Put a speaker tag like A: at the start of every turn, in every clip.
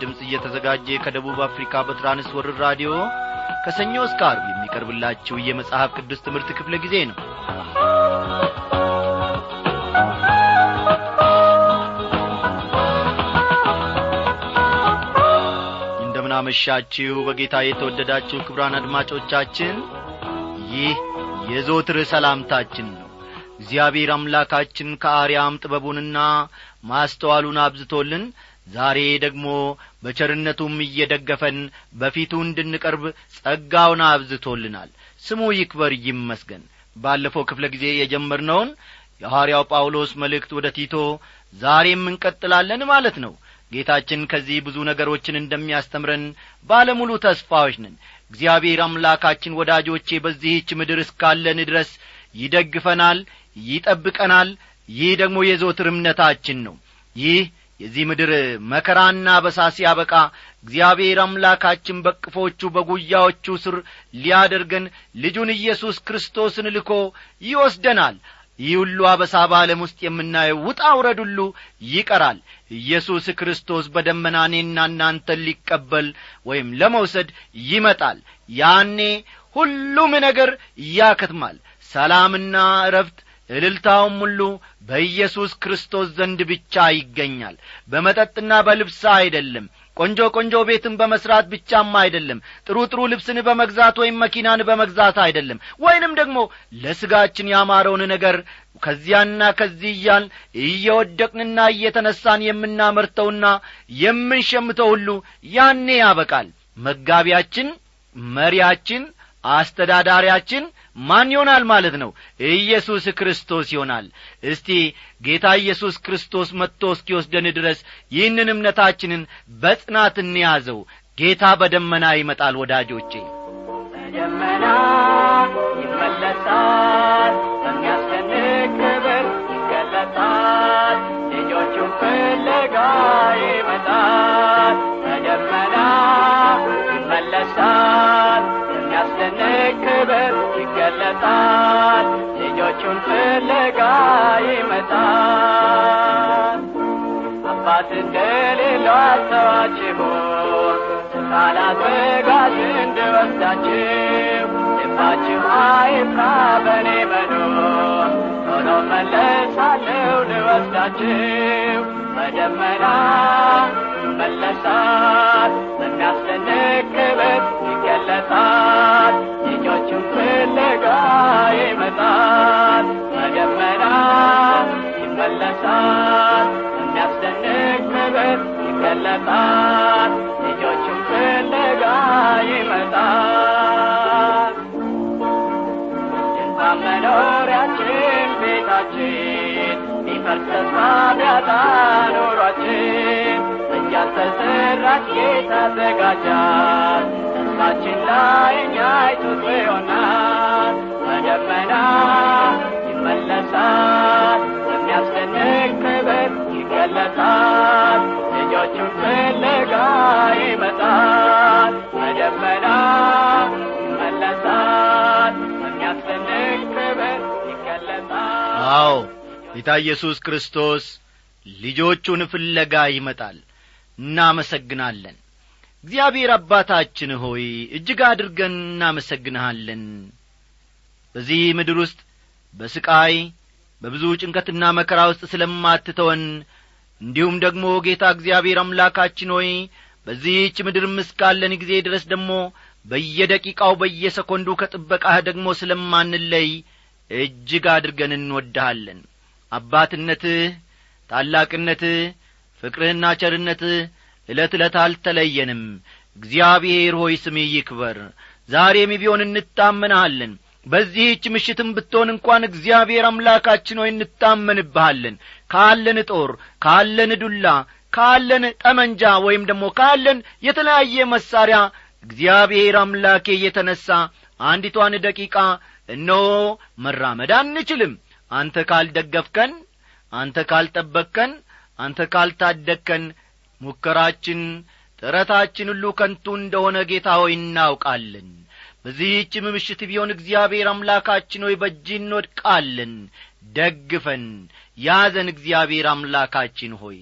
A: ድምፅ እየተዘጋጀ ከደቡብ አፍሪካ በትራንስወርር ራዲዮ ከሰኞ እስከ አርብ የሚቀርብላችሁ የመጽሐፍ ቅዱስ ትምህርት ክፍለ ጊዜ ነው። እንደምናመሻችሁ በጌታ የተወደዳችሁ ክብራን አድማጮቻችን ይህ የዞትር ሰላምታችን ነው። እግዚአብሔር አምላካችን ከአርያም ጥበቡንና ማስተዋሉን አብዝቶልን ዛሬ ደግሞ በቸርነቱም እየደገፈን በፊቱ እንድንቀርብ ጸጋውን አብዝቶልናል። ስሙ ይክበር ይመስገን። ባለፈው ክፍለ ጊዜ የጀመርነውን የሐዋርያው ጳውሎስ መልእክት ወደ ቲቶ ዛሬም እንቀጥላለን ማለት ነው። ጌታችን ከዚህ ብዙ ነገሮችን እንደሚያስተምረን ባለሙሉ ተስፋዎች ነን። እግዚአብሔር አምላካችን ወዳጆቼ በዚህች ምድር እስካለን ድረስ ይደግፈናል ይጠብቀናል። ይህ ደግሞ የዞትር እምነታችን ነው። ይህ የዚህ ምድር መከራና በሳ ሲያበቃ እግዚአብሔር አምላካችን በቅፎቹ በጉያዎቹ ስር ሊያደርገን ልጁን ኢየሱስ ክርስቶስን ልኮ ይወስደናል። ይህ ሁሉ አበሳ በዓለም ውስጥ የምናየው ውጣ ውረድ ሁሉ ይቀራል። ኢየሱስ ክርስቶስ በደመና እኔና እናንተን ሊቀበል ወይም ለመውሰድ ይመጣል። ያኔ ሁሉም ነገር ያከትማል። ሰላምና እረፍት እልልታውም ሁሉ በኢየሱስ ክርስቶስ ዘንድ ብቻ ይገኛል። በመጠጥና በልብስ አይደለም። ቆንጆ ቆንጆ ቤትን በመስራት ብቻም አይደለም። ጥሩ ጥሩ ልብስን በመግዛት ወይም መኪናን በመግዛት አይደለም። ወይንም ደግሞ ለሥጋችን ያማረውን ነገር ከዚያና ከዚህ እያል እየወደቅንና እየተነሳን የምናመርተውና የምንሸምተው ሁሉ ያኔ ያበቃል። መጋቢያችን መሪያችን አስተዳዳሪያችን ማን ይሆናል ማለት ነው? ኢየሱስ ክርስቶስ ይሆናል። እስቲ ጌታ ኢየሱስ ክርስቶስ መጥቶ እስኪወስደን ድረስ ይህንን እምነታችንን በጽናት እንያዘው። ጌታ በደመና ይመጣል ወዳጆቼ።
B: በደመና ይመለሳል አባት እንደሌለው አልተዋችሁም ካላዘጋጅ እንድወስዳችሁ ልባችሁ አይፍራ በእኔ መኖር ቶሎ መለሳለሁ ልወስዳችሁ በደመና ይመለሳል በሚያስደንቅ ክብር ይገለጣል ልጆቹን ፍለጋ ይመጣል በደመና ይመለሳል ይገለጣል ልጆቹን ፍለጋ ይመጣል። ድንኳን መኖሪያችን ቤታችን ቢፈርስ ተስፋ ቢያጣ ኑሯችን እጅ ጌታ አዘጋጃት ተስፋችን ላይ እኛ ይሆናል በደመና ይመለሳል። በሚያስደንቅ ክብር ይገለጣል
A: አዎ ጌታ ኢየሱስ ክርስቶስ ልጆቹን ፍለጋ ይመጣል። እናመሰግናለን። እግዚአብሔር አባታችን ሆይ እጅግ አድርገን እናመሰግንሃለን። በዚህ ምድር ውስጥ በስቃይ በብዙ ጭንቀትና መከራ ውስጥ ስለማትተወን እንዲሁም ደግሞ ጌታ እግዚአብሔር አምላካችን ሆይ በዚህች ምድርም እስካለን ጊዜ ድረስ ደግሞ በየደቂቃው በየሰኮንዱ ከጥበቃህ ደግሞ ስለማንለይ እጅግ አድርገን እንወድሃለን። አባትነትህ ታላቅነትህ ፍቅርህና ቸርነትህ ዕለት ዕለት አልተለየንም። እግዚአብሔር ሆይ ስምህ ይክበር። ዛሬም ቢሆን እንታመንሃለን። በዚህች ምሽትም ብትሆን እንኳን እግዚአብሔር አምላካችን ሆይ እንታመንብሃለን። ካለን ጦር ካለን ዱላ ካለን ጠመንጃ ወይም ደግሞ ካለን የተለያየ መሳሪያ እግዚአብሔር አምላኬ የተነሣ አንዲቷን ደቂቃ እነሆ መራመድ አንችልም። አንተ ካልደገፍከን አንተ ካልጠበቅከን አንተ ካልታደግከን ሙከራችን ጥረታችን ሁሉ ከንቱ እንደሆነ ጌታ ሆይ እናውቃለን። በዚህችም ምሽት ቢሆን እግዚአብሔር አምላካችን ሆይ በእጅ እንወድቃለን። ደግፈን ያዘን እግዚአብሔር አምላካችን ሆይ።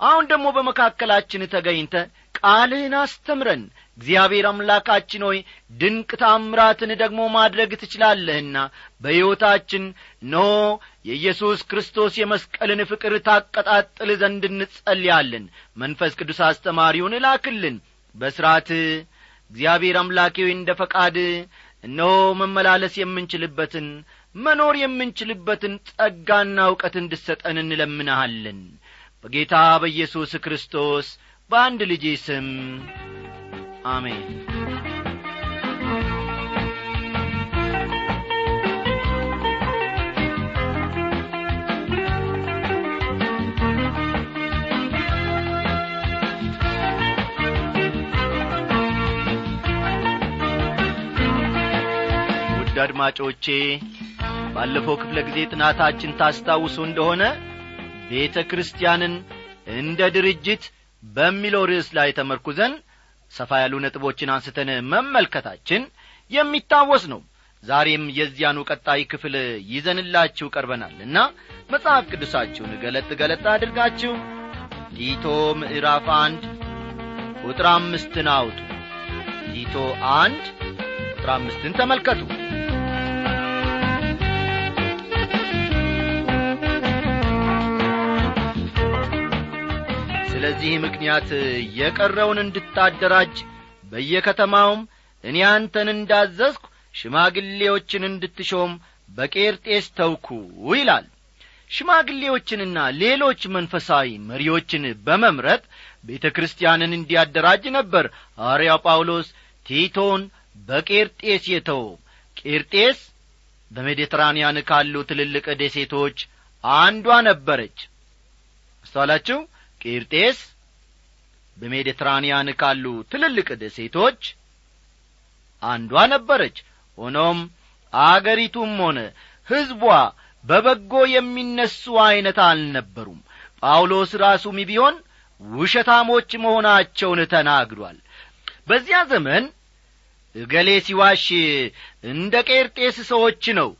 A: አሁን ደግሞ በመካከላችን ተገኝተ ቃልህን አስተምረን እግዚአብሔር አምላካችን ሆይ ድንቅ ታምራትን ደግሞ ማድረግ ትችላለህና በሕይወታችን ኖ የኢየሱስ ክርስቶስ የመስቀልን ፍቅር ታቀጣጥል ዘንድ እንጸልያለን። መንፈስ ቅዱስ አስተማሪውን እላክልን። በሥርዓት እግዚአብሔር አምላኬ እንደ ፈቃድ እነሆ መመላለስ የምንችልበትን መኖር የምንችልበትን ጸጋና እውቀት እንድሰጠን እንለምንሃለን። በጌታ በኢየሱስ ክርስቶስ በአንድ ልጄ ስም አሜን። ውድ አድማጮቼ ባለፈው ክፍለ ጊዜ ጥናታችን ታስታውሱ እንደሆነ ቤተ ክርስቲያንን እንደ ድርጅት በሚለው ርዕስ ላይ ተመርኩዘን ሰፋ ያሉ ነጥቦችን አንስተን መመልከታችን የሚታወስ ነው። ዛሬም የዚያኑ ቀጣይ ክፍል ይዘንላችሁ ቀርበናልና መጽሐፍ ቅዱሳችሁን ገለጥ ገለጥ አድርጋችሁ ቲቶ ምዕራፍ አንድ ቁጥር አምስትን አውጡ። ቲቶ አንድ ቁጥር አምስትን ተመልከቱ ስለዚህ ምክንያት የቀረውን እንድታደራጅ በየከተማውም እኔ አንተን እንዳዘዝኩ ሽማግሌዎችን እንድትሾም በቄርጤስ ተውኩ ይላል። ሽማግሌዎችንና ሌሎች መንፈሳዊ መሪዎችን በመምረጥ ቤተ ክርስቲያንን እንዲያደራጅ ነበር ሐዋርያው ጳውሎስ ቲቶን በቄርጤስ የተወው ቄርጤስ በሜዲትራንያን ካሉ ትልልቅ ደሴቶች አንዷ ነበረች። አስተዋላችሁ ቄርጤስ በሜዲትራንያን ካሉ ትልልቅ ደሴቶች አንዷ ነበረች። ሆኖም አገሪቱም ሆነ ሕዝቧ በበጎ የሚነሱ ዐይነት አልነበሩም። ጳውሎስ ራሱም ቢሆን ውሸታሞች መሆናቸውን ተናግሯል። በዚያ ዘመን እገሌ ሲዋሽ እንደ ቄርጤስ ሰዎች ነው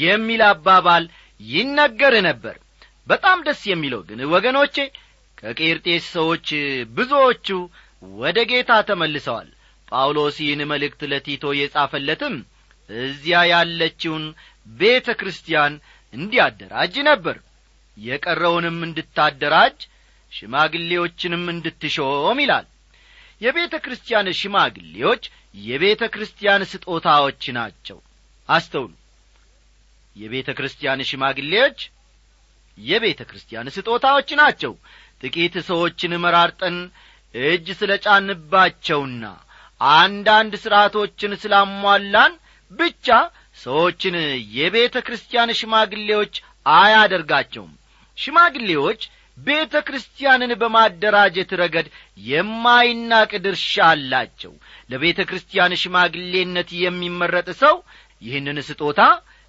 A: የሚል አባባል ይነገር ነበር። በጣም ደስ የሚለው ግን ወገኖቼ ከቄርጤስ ሰዎች ብዙዎቹ ወደ ጌታ ተመልሰዋል። ጳውሎስ ይህን መልእክት ለቲቶ የጻፈለትም እዚያ ያለችውን ቤተ ክርስቲያን እንዲያደራጅ ነበር። የቀረውንም እንድታደራጅ ሽማግሌዎችንም እንድትሾም ይላል። የቤተ ክርስቲያን ሽማግሌዎች የቤተ ክርስቲያን ስጦታዎች ናቸው። አስተውሉ። የቤተ ክርስቲያን ሽማግሌዎች የቤተ ክርስቲያን ስጦታዎች ናቸው ጥቂት ሰዎችን መራርጠን እጅ ስለ ጫንባቸውና አንዳንድ ሥርዓቶችን ስላሟላን ብቻ ሰዎችን የቤተ ክርስቲያን ሽማግሌዎች አያደርጋቸውም። ሽማግሌዎች ቤተ ክርስቲያንን በማደራጀት ረገድ የማይናቅ ድርሻ አላቸው። ለቤተ ክርስቲያን ሽማግሌነት የሚመረጥ ሰው ይህንን ስጦታ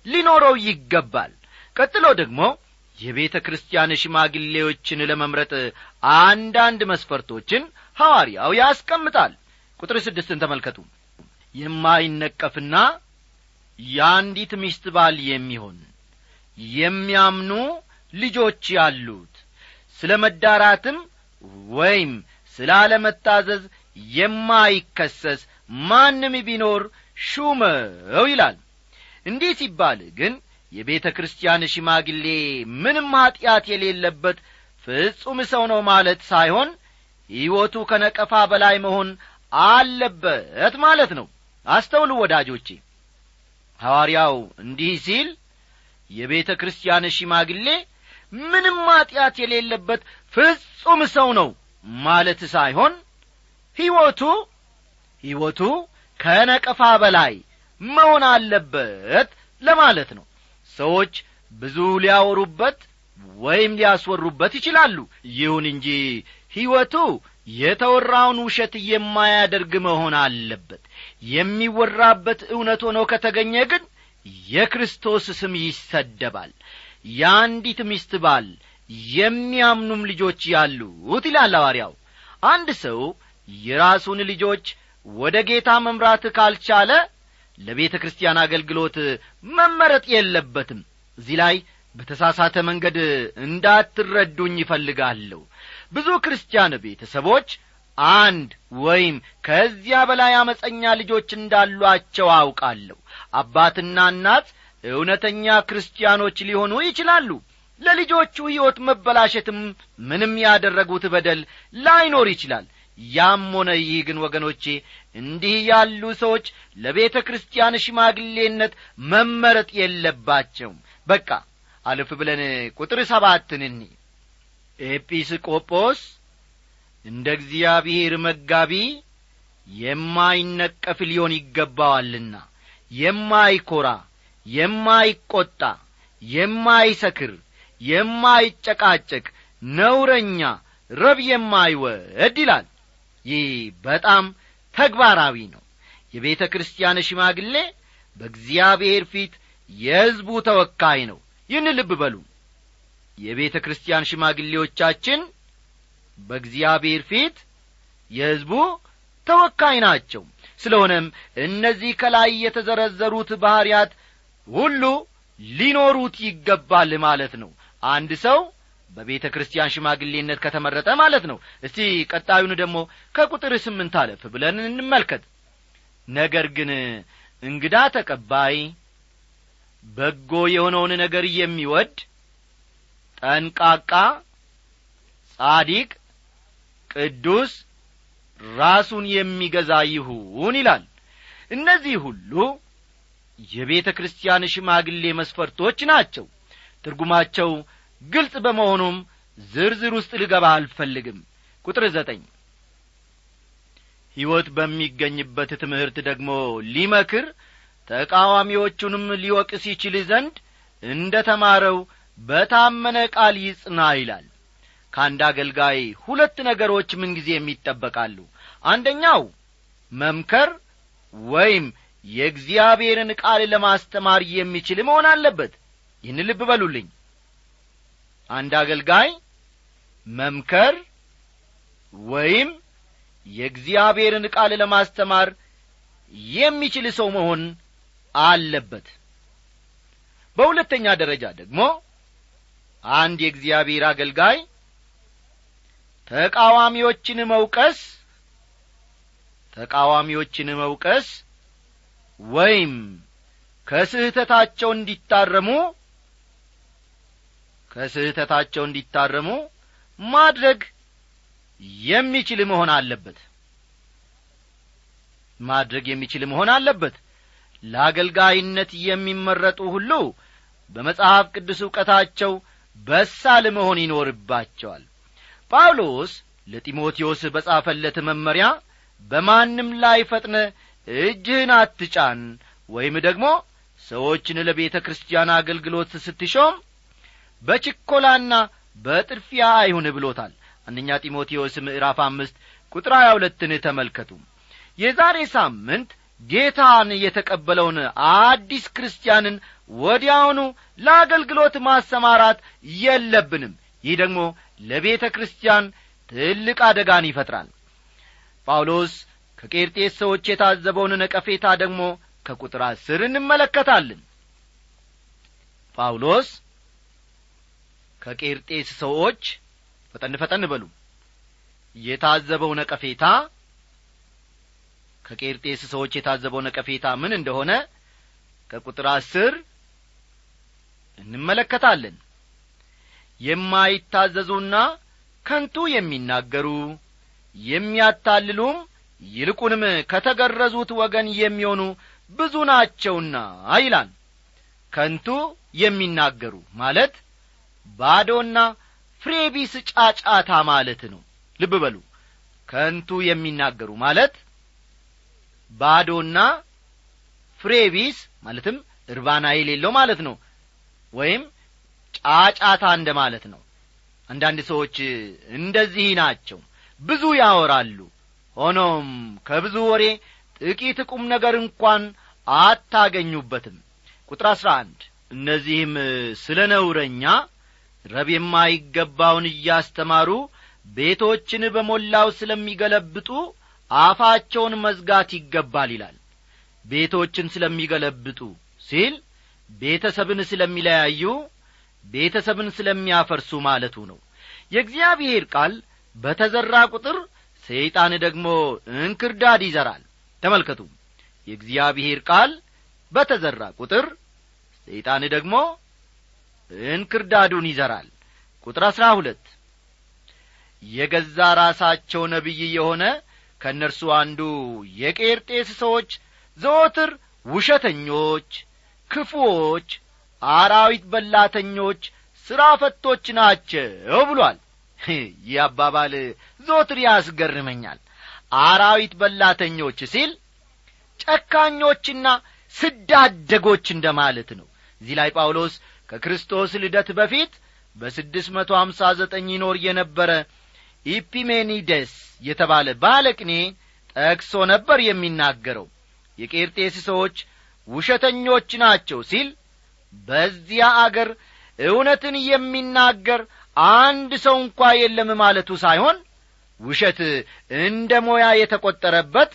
A: ሊኖረው ይገባል። ቀጥሎ ደግሞ የቤተ ክርስቲያን ሽማግሌዎችን ለመምረጥ አንዳንድ መስፈርቶችን ሐዋርያው ያስቀምጣል። ቁጥር ስድስትን ተመልከቱ። የማይነቀፍና የአንዲት ሚስት ባል የሚሆን የሚያምኑ ልጆች ያሉት ስለ መዳራትም ወይም ስለ አለመታዘዝ የማይከሰስ ማንም ቢኖር ሹመው ይላል። እንዲህ ሲባል ግን የቤተ ክርስቲያን ሽማግሌ ምንም ኀጢአት የሌለበት ፍጹም ሰው ነው ማለት ሳይሆን ሕይወቱ ከነቀፋ በላይ መሆን አለበት ማለት ነው። አስተውሉ ወዳጆቼ። ሐዋርያው እንዲህ ሲል የቤተ ክርስቲያን ሽማግሌ ምንም ኀጢአት የሌለበት ፍጹም ሰው ነው ማለት ሳይሆን ሕይወቱ ሕይወቱ ከነቀፋ በላይ መሆን አለበት ለማለት ነው ሰዎች ብዙ ሊያወሩበት ወይም ሊያስወሩበት ይችላሉ። ይሁን እንጂ ሕይወቱ የተወራውን ውሸት የማያደርግ መሆን አለበት። የሚወራበት እውነት ሆኖ ከተገኘ ግን የክርስቶስ ስም ይሰደባል። የአንዲት ሚስት ባል የሚያምኑም ልጆች ያሉት ይላል ሐዋርያው። አንድ ሰው የራሱን ልጆች ወደ ጌታ መምራት ካልቻለ ለቤተ ክርስቲያን አገልግሎት መመረጥ የለበትም። እዚህ ላይ በተሳሳተ መንገድ እንዳትረዱኝ ይፈልጋለሁ ብዙ ክርስቲያን ቤተሰቦች አንድ ወይም ከዚያ በላይ አመፀኛ ልጆች እንዳሏቸው አውቃለሁ። አባትና እናት እውነተኛ ክርስቲያኖች ሊሆኑ ይችላሉ። ለልጆቹ ሕይወት መበላሸትም ምንም ያደረጉት በደል ላይኖር ይችላል። ያም ሆነ ይህ ግን ወገኖቼ እንዲህ ያሉ ሰዎች ለቤተ ክርስቲያን ሽማግሌነት መመረጥ የለባቸውም። በቃ አለፍ ብለን ቁጥር ሰባትን እኒ። ኤጲስቆጶስ እንደ እግዚአብሔር መጋቢ የማይነቀፍ ሊሆን ይገባዋልና የማይኰራ የማይቈጣ የማይሰክር የማይጨቃጨቅ ነውረኛ ረብ የማይወድ ይላል። ይህ በጣም ተግባራዊ ነው። የቤተ ክርስቲያን ሽማግሌ በእግዚአብሔር ፊት የሕዝቡ ተወካይ ነው። ይህን ልብ በሉ። የቤተ ክርስቲያን ሽማግሌዎቻችን በእግዚአብሔር ፊት የሕዝቡ ተወካይ ናቸው። ስለሆነም እነዚህ ከላይ የተዘረዘሩት ባሕርያት ሁሉ ሊኖሩት ይገባል ማለት ነው። አንድ ሰው በቤተ ክርስቲያን ሽማግሌነት ከተመረጠ ማለት ነው። እስቲ ቀጣዩን ደግሞ ከቁጥር ስምንት አለፍ ብለን እንመልከት። ነገር ግን እንግዳ ተቀባይ በጎ የሆነውን ነገር የሚወድ ጠንቃቃ ጻዲቅ ቅዱስ ራሱን የሚገዛ ይሁን ይላል። እነዚህ ሁሉ የቤተ ክርስቲያን ሽማግሌ መስፈርቶች ናቸው። ትርጉማቸው ግልጽ በመሆኑም ዝርዝር ውስጥ ልገባ አልፈልግም። ቁጥር ዘጠኝ ሕይወት በሚገኝበት ትምህርት ደግሞ ሊመክር ተቃዋሚዎቹንም ሊወቅስ ይችል ዘንድ እንደ ተማረው በታመነ ቃል ይጽና ይላል። ከአንድ አገልጋይ ሁለት ነገሮች ምንጊዜም ይጠበቃሉ አንደኛው መምከር ወይም የእግዚአብሔርን ቃል ለማስተማር የሚችል መሆን አለበት። ይህን ልብ በሉልኝ አንድ አገልጋይ መምከር ወይም የእግዚአብሔርን ቃል ለማስተማር የሚችል ሰው መሆን አለበት። በሁለተኛ ደረጃ ደግሞ አንድ የእግዚአብሔር አገልጋይ ተቃዋሚዎችን መውቀስ ተቃዋሚዎችን መውቀስ ወይም ከስህተታቸው እንዲታረሙ ከስህተታቸው እንዲታረሙ ማድረግ የሚችል መሆን አለበት። ማድረግ የሚችል መሆን አለበት። ለአገልጋይነት የሚመረጡ ሁሉ በመጽሐፍ ቅዱስ ዕውቀታቸው በሳል መሆን ይኖርባቸዋል። ጳውሎስ ለጢሞቴዎስ በጻፈለት መመሪያ በማንም ላይ ፈጥነ እጅህን አትጫን ወይም ደግሞ ሰዎችን ለቤተ ክርስቲያን አገልግሎት ስትሾም በችኰላና በጥድፊያ አይሁን ብሎታል። አንደኛ ጢሞቴዎስ ምዕራፍ አምስት ቁጥር ሀያ ሁለትን ተመልከቱ። የዛሬ ሳምንት ጌታን የተቀበለውን አዲስ ክርስቲያንን ወዲያውኑ ለአገልግሎት ማሰማራት የለብንም። ይህ ደግሞ ለቤተ ክርስቲያን ትልቅ አደጋን ይፈጥራል። ጳውሎስ ከቄርጤስ ሰዎች የታዘበውን ነቀፌታ ደግሞ ከቁጥር አስር እንመለከታለን። ጳውሎስ ከቄርጤስ ሰዎች ፈጠን ፈጠን በሉ። የታዘበው ነቀፌታ ከቄርጤስ ሰዎች የታዘበው ነቀፌታ ምን እንደሆነ ከቁጥር አስር እንመለከታለን። የማይታዘዙና ከንቱ የሚናገሩ የሚያታልሉም ይልቁንም ከተገረዙት ወገን የሚሆኑ ብዙ ናቸውና ይላል። ከንቱ የሚናገሩ ማለት ባዶና ፍሬቢስ ጫጫታ ማለት ነው። ልብ በሉ። ከንቱ የሚናገሩ ማለት ባዶና ፍሬቢስ ማለትም እርባና የሌለው ማለት ነው ወይም ጫጫታ እንደ ማለት ነው። አንዳንድ ሰዎች እንደዚህ ናቸው። ብዙ ያወራሉ። ሆኖም ከብዙ ወሬ ጥቂት ቁም ነገር እንኳን አታገኙበትም። ቁጥር አሥራ አንድ እነዚህም ስለ ነውረኛ ረብ የማይገባውን እያስተማሩ ቤቶችን በሞላው ስለሚገለብጡ አፋቸውን መዝጋት ይገባል ይላል። ቤቶችን ስለሚገለብጡ ሲል ቤተሰብን ስለሚለያዩ ቤተሰብን ስለሚያፈርሱ ማለቱ ነው። የእግዚአብሔር ቃል በተዘራ ቁጥር ሰይጣን ደግሞ እንክርዳድ ይዘራል። ተመልከቱ። የእግዚአብሔር ቃል በተዘራ ቁጥር ሰይጣን ደግሞ እንክርዳዱን ይዘራል። ቁጥር አሥራ ሁለት የገዛ ራሳቸው ነቢይ የሆነ ከእነርሱ አንዱ የቄርጤስ ሰዎች ዘወትር ውሸተኞች ክፉዎች አራዊት በላተኞች ሥራ ፈቶች ናቸው ብሏል። ይህ አባባል ዘወትር ያስገርመኛል። አራዊት በላተኞች ሲል ጨካኞችና ስዳደጎች እንደ ማለት ነው። እዚህ ላይ ጳውሎስ ከክርስቶስ ልደት በፊት በስድስት መቶ አምሳ ዘጠኝ ይኖር የነበረ ኢፒሜኒደስ የተባለ ባለቅኔ ጠቅሶ ነበር የሚናገረው። የቄርጤስ ሰዎች ውሸተኞች ናቸው ሲል በዚያ አገር እውነትን የሚናገር አንድ ሰው እንኳ የለም ማለቱ ሳይሆን ውሸት እንደ ሞያ የተቈጠረበት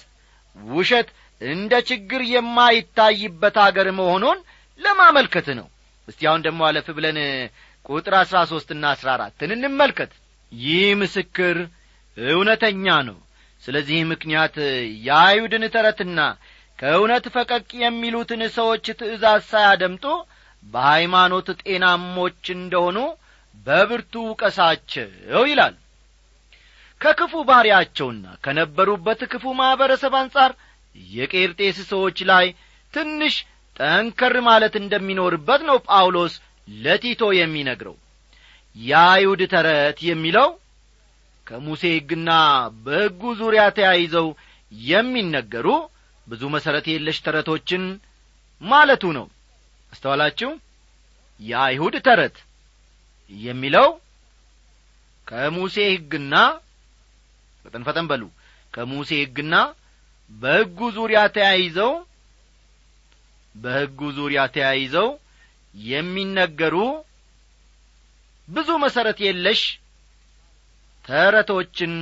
A: ውሸት እንደ ችግር የማይታይበት አገር መሆኑን ለማመልከት ነው እስቲ አሁን ደግሞ አለፍ ብለን ቁጥር አሥራ ሦስትና አሥራ አራትን እንመልከት። ይህ ምስክር እውነተኛ ነው። ስለዚህ ምክንያት የአይሁድን ተረትና ከእውነት ፈቀቅ የሚሉትን ሰዎች ትእዛዝ ሳያደምጡ በሃይማኖት ጤናሞች እንደሆኑ በብርቱ ውቀሳቸው ይላል። ከክፉ ባሪያቸውና ከነበሩበት ክፉ ማኅበረሰብ አንጻር የቄርጤስ ሰዎች ላይ ትንሽ ጠንከር ማለት እንደሚኖርበት ነው ጳውሎስ ለቲቶ የሚነግረው። የአይሁድ ተረት የሚለው ከሙሴ ሕግና በሕጉ ዙሪያ ተያይዘው የሚነገሩ ብዙ መሠረት የለሽ ተረቶችን ማለቱ ነው። አስተዋላችሁ? የአይሁድ ተረት የሚለው ከሙሴ ሕግና ፈጠን ፈጠን በሉ። ከሙሴ ሕግና በሕጉ ዙሪያ ተያይዘው በሕጉ ዙሪያ ተያይዘው የሚነገሩ ብዙ መሠረት የለሽ ተረቶችን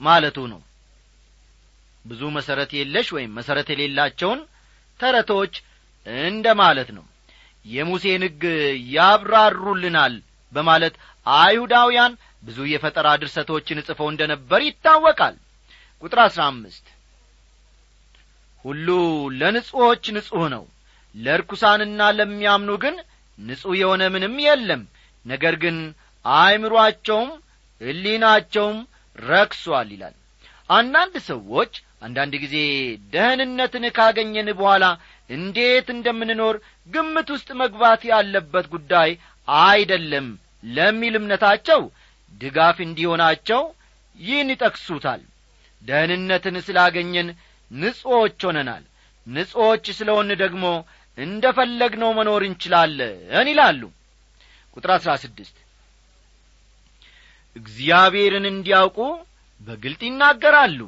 A: ማለቱ ነው። ብዙ መሠረት የለሽ ወይም መሠረት የሌላቸውን ተረቶች እንደ ማለት ነው። የሙሴን ሕግ ያብራሩልናል በማለት አይሁዳውያን ብዙ የፈጠራ ድርሰቶችን ጽፈው እንደ ነበር ይታወቃል። ቁጥር አሥራ አምስት ሁሉ ለንጹሖች ንጹሕ ነው። ለርኩሳንና ለሚያምኑ ግን ንጹሕ የሆነ ምንም የለም። ነገር ግን አእምሮአቸውም ሕሊናቸውም ረክሷል ይላል። አንዳንድ ሰዎች አንዳንድ ጊዜ ደህንነትን ካገኘን በኋላ እንዴት እንደምንኖር ግምት ውስጥ መግባት ያለበት ጉዳይ አይደለም ለሚል እምነታቸው ድጋፍ እንዲሆናቸው ይህን ይጠቅሱታል። ደህንነትን ስላገኘን ንጹዎች ሆነናል። ንጹዎች ስለሆን ደግሞ እንደ ፈለግነው መኖር እንችላለን ይላሉ። ቁጥር አሥራ ስድስት እግዚአብሔርን እንዲያውቁ በግልጥ ይናገራሉ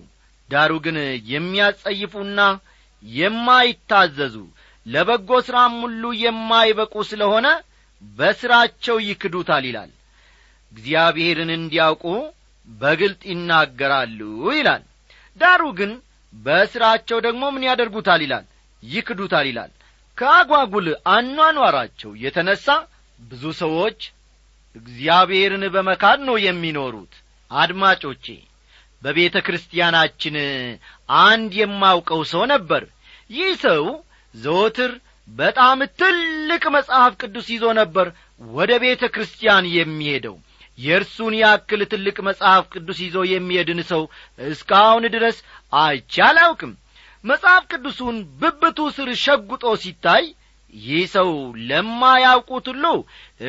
A: ዳሩ ግን የሚያጸይፉና የማይታዘዙ ለበጎ ሥራም ሁሉ የማይበቁ ስለሆነ በሥራቸው ይክዱታል ይላል። እግዚአብሔርን እንዲያውቁ በግልጥ ይናገራሉ ይላል። ዳሩ ግን በሥራቸው ደግሞ ምን ያደርጉታል ይላል? ይክዱታል ይላል። ከአጓጉል አኗኗራቸው የተነሣ ብዙ ሰዎች እግዚአብሔርን በመካድ ነው የሚኖሩት። አድማጮቼ በቤተ ክርስቲያናችን አንድ የማውቀው ሰው ነበር። ይህ ሰው ዘወትር በጣም ትልቅ መጽሐፍ ቅዱስ ይዞ ነበር ወደ ቤተ ክርስቲያን የሚሄደው። የእርሱን ያክል ትልቅ መጽሐፍ ቅዱስ ይዞ የሚሄድን ሰው እስካሁን ድረስ አይቼ አላውቅም። መጽሐፍ ቅዱሱን ብብቱ ስር ሸጉጦ ሲታይ ይህ ሰው ለማያውቁት ሁሉ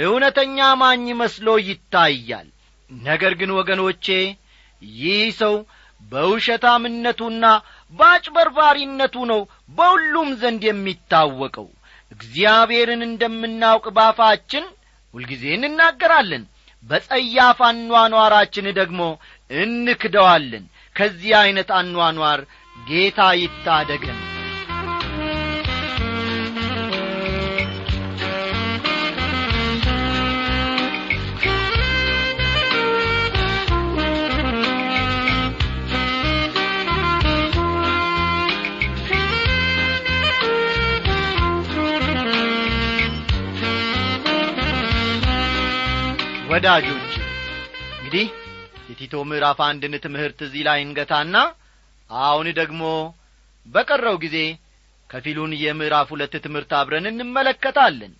A: እውነተኛ ማኝ መስሎ ይታያል። ነገር ግን ወገኖቼ ይህ ሰው በውሸታምነቱና በአጭበርባሪነቱ ነው በሁሉም ዘንድ የሚታወቀው። እግዚአብሔርን እንደምናውቅ ባፋችን ሁልጊዜ እንናገራለን በጸያፍ አኗኗራችን ደግሞ እንክደዋለን ከዚህ ዐይነት አኗኗር ጌታ ይታደገን። ወዳጆች እንግዲህ የቲቶ ምዕራፍ አንድን ትምህርት እዚህ ላይ እንገታና አሁን ደግሞ በቀረው ጊዜ ከፊሉን የምዕራፍ ሁለት ትምህርት አብረን እንመለከታለን።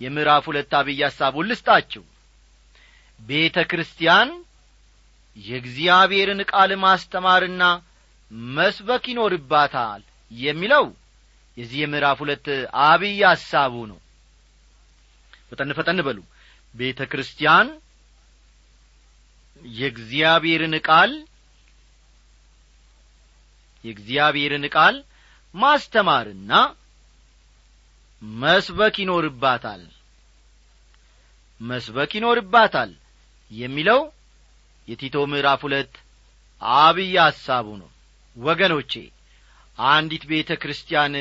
A: የምዕራፍ ሁለት አብይ ሐሳቡን ልስጣችሁ። ቤተ ክርስቲያን የእግዚአብሔርን ቃል ማስተማርና መስበክ ይኖርባታል የሚለው የዚህ የምዕራፍ ሁለት አብይ ሐሳቡ ነው። ፈጠን ፈጠን በሉ። ቤተ ክርስቲያን የእግዚአብሔርን ቃል የእግዚአብሔርን ቃል ማስተማርና መስበክ ይኖርባታል። መስበክ ይኖርባታል የሚለው የቲቶ ምዕራፍ ሁለት አብይ ሐሳቡ ነው። ወገኖቼ አንዲት ቤተ ክርስቲያን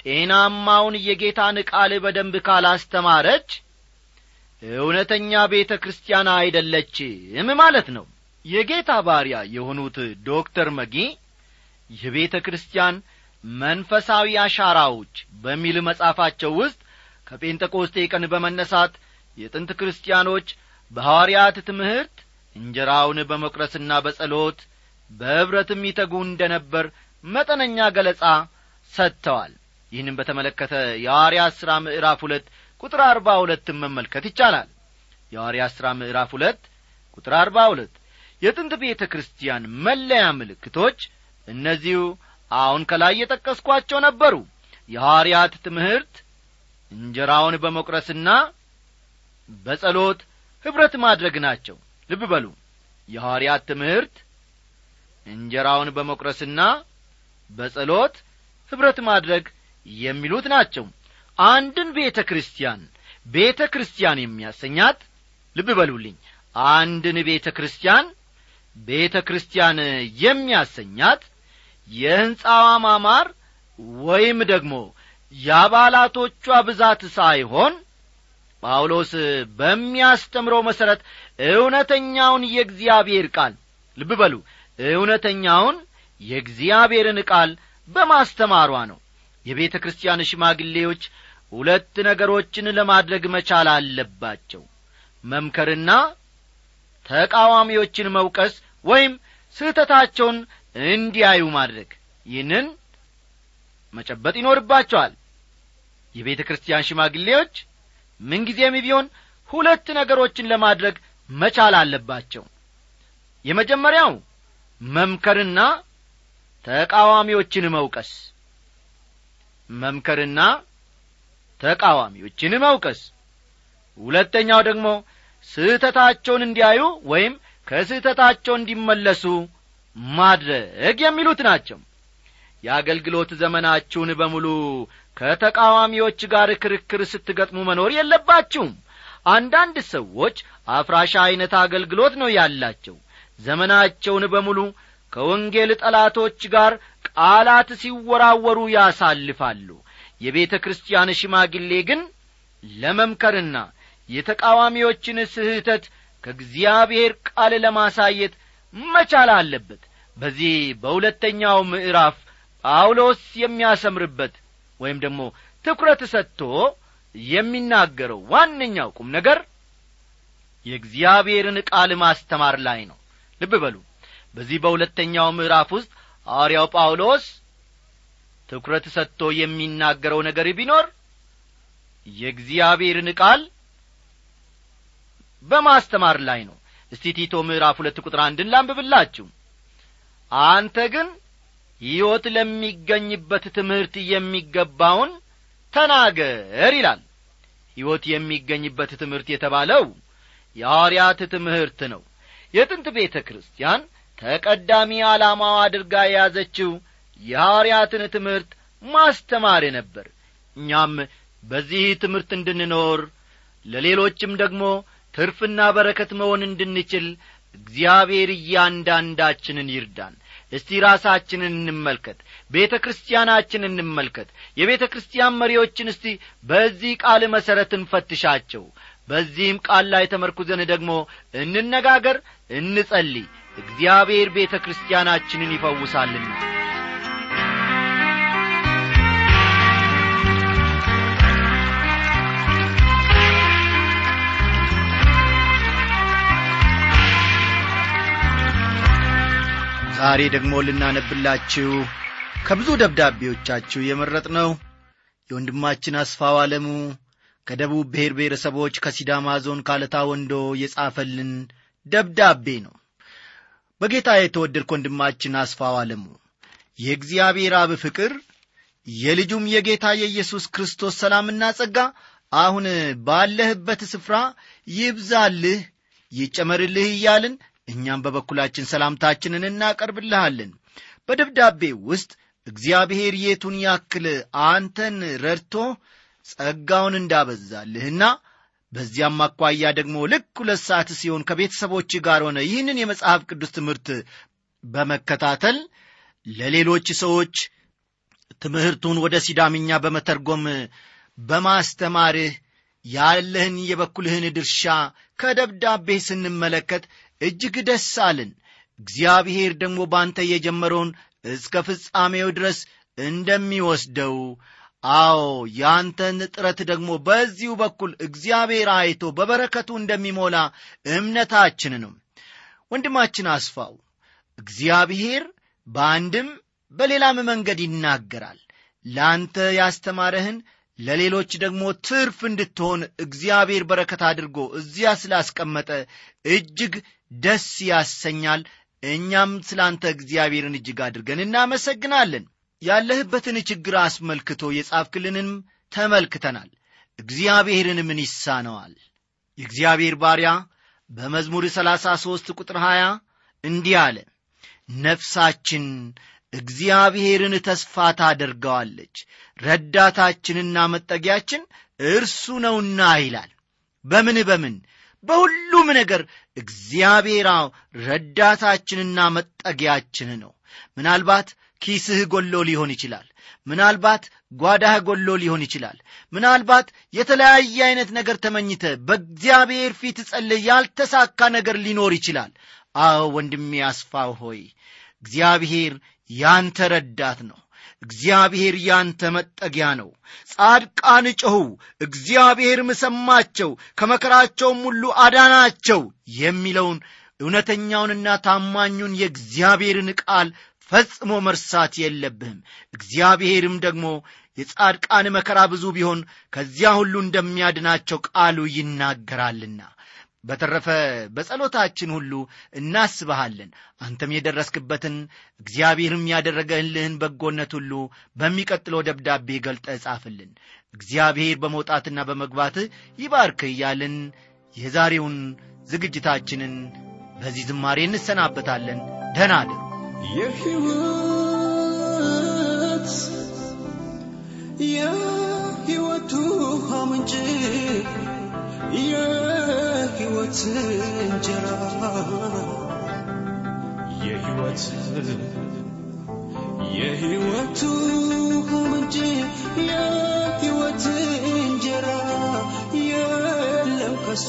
A: ጤናማውን የጌታን ቃል በደንብ ካላስተማረች እውነተኛ ቤተ ክርስቲያን አይደለችም ማለት ነው። የጌታ ባሪያ የሆኑት ዶክተር መጊ የቤተ ክርስቲያን መንፈሳዊ አሻራዎች በሚል መጻፋቸው ውስጥ ከጴንጠቆስቴ ቀን በመነሳት የጥንት ክርስቲያኖች በሐዋርያት ትምህርት እንጀራውን በመቁረስና በጸሎት በኅብረትም ይተጉ እንደ ነበር መጠነኛ ገለጻ ሰጥተዋል። ይህንም በተመለከተ የሐዋርያት ሥራ ምዕራፍ ሁለት ቁጥር አርባ ሁለትን መመልከት ይቻላል። የሐዋርያት ሥራ ምዕራፍ ሁለት ቁጥር አርባ ሁለት የጥንት ቤተ ክርስቲያን መለያ ምልክቶች እነዚሁ አሁን ከላይ የጠቀስኳቸው ነበሩ። የሐዋርያት ትምህርት እንጀራውን በመቁረስና በጸሎት ኅብረት ማድረግ ናቸው። ልብ በሉ። የሐዋርያት ትምህርት እንጀራውን በመቁረስና በጸሎት ኅብረት ማድረግ የሚሉት ናቸው አንድን ቤተ ክርስቲያን ቤተ ክርስቲያን የሚያሰኛት ልብ በሉልኝ። አንድን ቤተ ክርስቲያን ቤተ ክርስቲያን የሚያሰኛት የሕንፃዋ ማማር ወይም ደግሞ የአባላቶቿ ብዛት ሳይሆን ጳውሎስ በሚያስተምረው መሠረት እውነተኛውን የእግዚአብሔር ቃል ልብ በሉ እውነተኛውን የእግዚአብሔርን ቃል በማስተማሯ ነው የቤተ ክርስቲያን ሽማግሌዎች ሁለት ነገሮችን ለማድረግ መቻል አለባቸው። መምከርና ተቃዋሚዎችን መውቀስ ወይም ስህተታቸውን እንዲያዩ ማድረግ። ይህንን መጨበጥ ይኖርባቸዋል። የቤተ ክርስቲያን ሽማግሌዎች ምንጊዜም ቢሆን ሁለት ነገሮችን ለማድረግ መቻል አለባቸው። የመጀመሪያው መምከርና ተቃዋሚዎችን መውቀስ መምከርና ተቃዋሚዎችን መውቀስ ሁለተኛው ደግሞ ስህተታቸውን እንዲያዩ ወይም ከስህተታቸው እንዲመለሱ ማድረግ የሚሉት ናቸው። የአገልግሎት ዘመናችሁን በሙሉ ከተቃዋሚዎች ጋር ክርክር ስትገጥሙ መኖር የለባችሁም። አንዳንድ ሰዎች አፍራሻ ዐይነት አገልግሎት ነው ያላቸው። ዘመናቸውን በሙሉ ከወንጌል ጠላቶች ጋር ቃላት ሲወራወሩ ያሳልፋሉ። የቤተ ክርስቲያን ሽማግሌ ግን ለመምከርና የተቃዋሚዎችን ስህተት ከእግዚአብሔር ቃል ለማሳየት መቻል አለበት። በዚህ በሁለተኛው ምዕራፍ ጳውሎስ የሚያሰምርበት ወይም ደግሞ ትኩረት ሰጥቶ የሚናገረው ዋነኛው ቁም ነገር የእግዚአብሔርን ቃል ማስተማር ላይ ነው። ልብ በሉ። በዚህ በሁለተኛው ምዕራፍ ውስጥ ሐዋርያው ጳውሎስ ትኩረት ሰጥቶ የሚናገረው ነገር ቢኖር የእግዚአብሔርን ቃል በማስተማር ላይ ነው። እስቲ ቲቶ ምዕራፍ ሁለት ቁጥር አንድን ላንብብላችሁ። አንተ ግን ሕይወት ለሚገኝበት ትምህርት የሚገባውን ተናገር ይላል። ሕይወት የሚገኝበት ትምህርት የተባለው የሐዋርያት ትምህርት ነው። የጥንት ቤተ ክርስቲያን ተቀዳሚ ዓላማዋ አድርጋ የያዘችው የሐዋርያትን ትምህርት ማስተማር ነበር። እኛም በዚህ ትምህርት እንድንኖር ለሌሎችም ደግሞ ትርፍና በረከት መሆን እንድንችል እግዚአብሔር እያንዳንዳችንን ይርዳን። እስቲ ራሳችንን እንመልከት ቤተ ክርስቲያናችን እንመልከት የቤተ ክርስቲያን መሪዎችን እስቲ በዚህ ቃል መሠረት እንፈትሻቸው። በዚህም ቃል ላይ ተመርኩዘን ደግሞ እንነጋገር እንጸልይ እግዚአብሔር ቤተ ክርስቲያናችንን ይፈውሳልና ዛሬ ደግሞ ልናነብላችሁ ከብዙ ደብዳቤዎቻችሁ የመረጥ ነው። የወንድማችን አስፋው አለሙ ከደቡብ ብሔር ብሔረሰቦች ከሲዳማ ዞን ካለታ ወንዶ የጻፈልን ደብዳቤ ነው በጌታ የተወደድክ ወንድማችን አስፋው ዓለሙ የእግዚአብሔር አብ ፍቅር የልጁም የጌታ የኢየሱስ ክርስቶስ ሰላምና ጸጋ አሁን ባለህበት ስፍራ ይብዛልህ ይጨመርልህ እያልን እኛም በበኩላችን ሰላምታችንን እናቀርብልሃለን። በደብዳቤ ውስጥ እግዚአብሔር የቱን ያክል አንተን ረድቶ ጸጋውን እንዳበዛልህና በዚያም አኳያ ደግሞ ልክ ሁለት ሰዓት ሲሆን ከቤተሰቦች ጋር ሆነ። ይህንን የመጽሐፍ ቅዱስ ትምህርት በመከታተል ለሌሎች ሰዎች ትምህርቱን ወደ ሲዳምኛ በመተርጎም በማስተማርህ ያለህን የበኩልህን ድርሻ ከደብዳቤ ስንመለከት እጅግ ደስ አልን እግዚአብሔር ደግሞ ባንተ የጀመረውን እስከ ፍጻሜው ድረስ እንደሚወስደው አዎ ያንተን ጥረት ደግሞ በዚሁ በኩል እግዚአብሔር አይቶ በበረከቱ እንደሚሞላ እምነታችን ነው ወንድማችን አስፋው እግዚአብሔር በአንድም በሌላም መንገድ ይናገራል። ለአንተ ያስተማረህን ለሌሎች ደግሞ ትርፍ እንድትሆን እግዚአብሔር በረከት አድርጎ እዚያ ስላስቀመጠ እጅግ ደስ ያሰኛል። እኛም ስለ አንተ እግዚአብሔርን እጅግ አድርገን እናመሰግናለን ያለህበትን ችግር አስመልክቶ የጻፍክልንም ተመልክተናል። እግዚአብሔርን ምን ይሳነዋል? የእግዚአብሔር ባሪያ በመዝሙር 33 ቁጥር 20 እንዲህ አለ ነፍሳችን እግዚአብሔርን ተስፋ ታደርገዋለች ረዳታችንና መጠጊያችን እርሱ ነውና ይላል። በምን በምን? በሁሉም ነገር እግዚአብሔር ረዳታችንና መጠጊያችን ነው ምናልባት ኪስህ ጎሎ ሊሆን ይችላል። ምናልባት ጓዳህ ጎሎ ሊሆን ይችላል። ምናልባት የተለያየ አይነት ነገር ተመኝተ በእግዚአብሔር ፊት ጸልይ ያልተሳካ ነገር ሊኖር ይችላል። አዎ ወንድሜ አስፋው ሆይ እግዚአብሔር ያንተ ረዳት ነው። እግዚአብሔር ያንተ መጠጊያ ነው። ጻድቃን ጮኹ እግዚአብሔርም ሰማቸው ከመከራቸውም ሁሉ አዳናቸው የሚለውን እውነተኛውንና ታማኙን የእግዚአብሔርን ቃል ፈጽሞ መርሳት የለብህም። እግዚአብሔርም ደግሞ የጻድቃን መከራ ብዙ ቢሆን ከዚያ ሁሉ እንደሚያድናቸው ቃሉ ይናገራልና። በተረፈ በጸሎታችን ሁሉ እናስበሃለን አንተም የደረስክበትን እግዚአብሔርም ያደረገልህን በጎነት ሁሉ በሚቀጥለው ደብዳቤ ገልጠ ጻፍልን። እግዚአብሔር በመውጣትና በመግባትህ ይባርክ እያልን የዛሬውን ዝግጅታችንን በዚህ ዝማሬ እንሰናበታለን። ደህና አደሩ
C: የሕይወት የሕይወቱ ምንጭ የሕይወት እንጀራ የሕይወት የሕይወቱ ምንጭ የሕይወት እንጀራ የለም ከሱ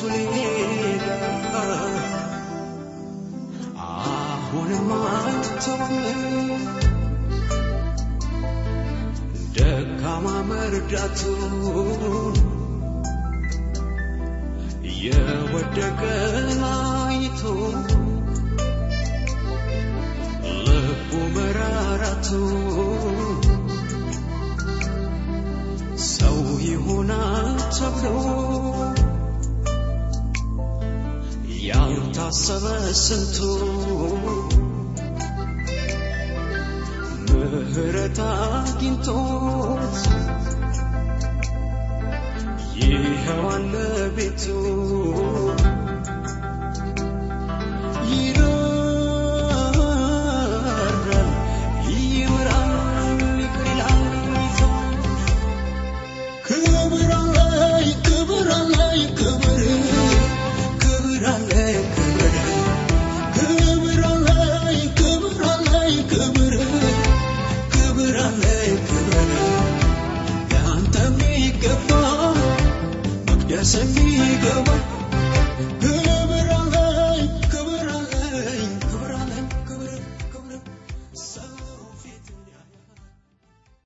C: አልተወም ደካማ መርዳቱ የወደቀን አይቶ ልቡ መራራቱ ሰው ይሆናል ተብሎ ያልታሰበ ስንቱ ምህረት አግኝቶት ይኸዋለ ቤቱ ክብር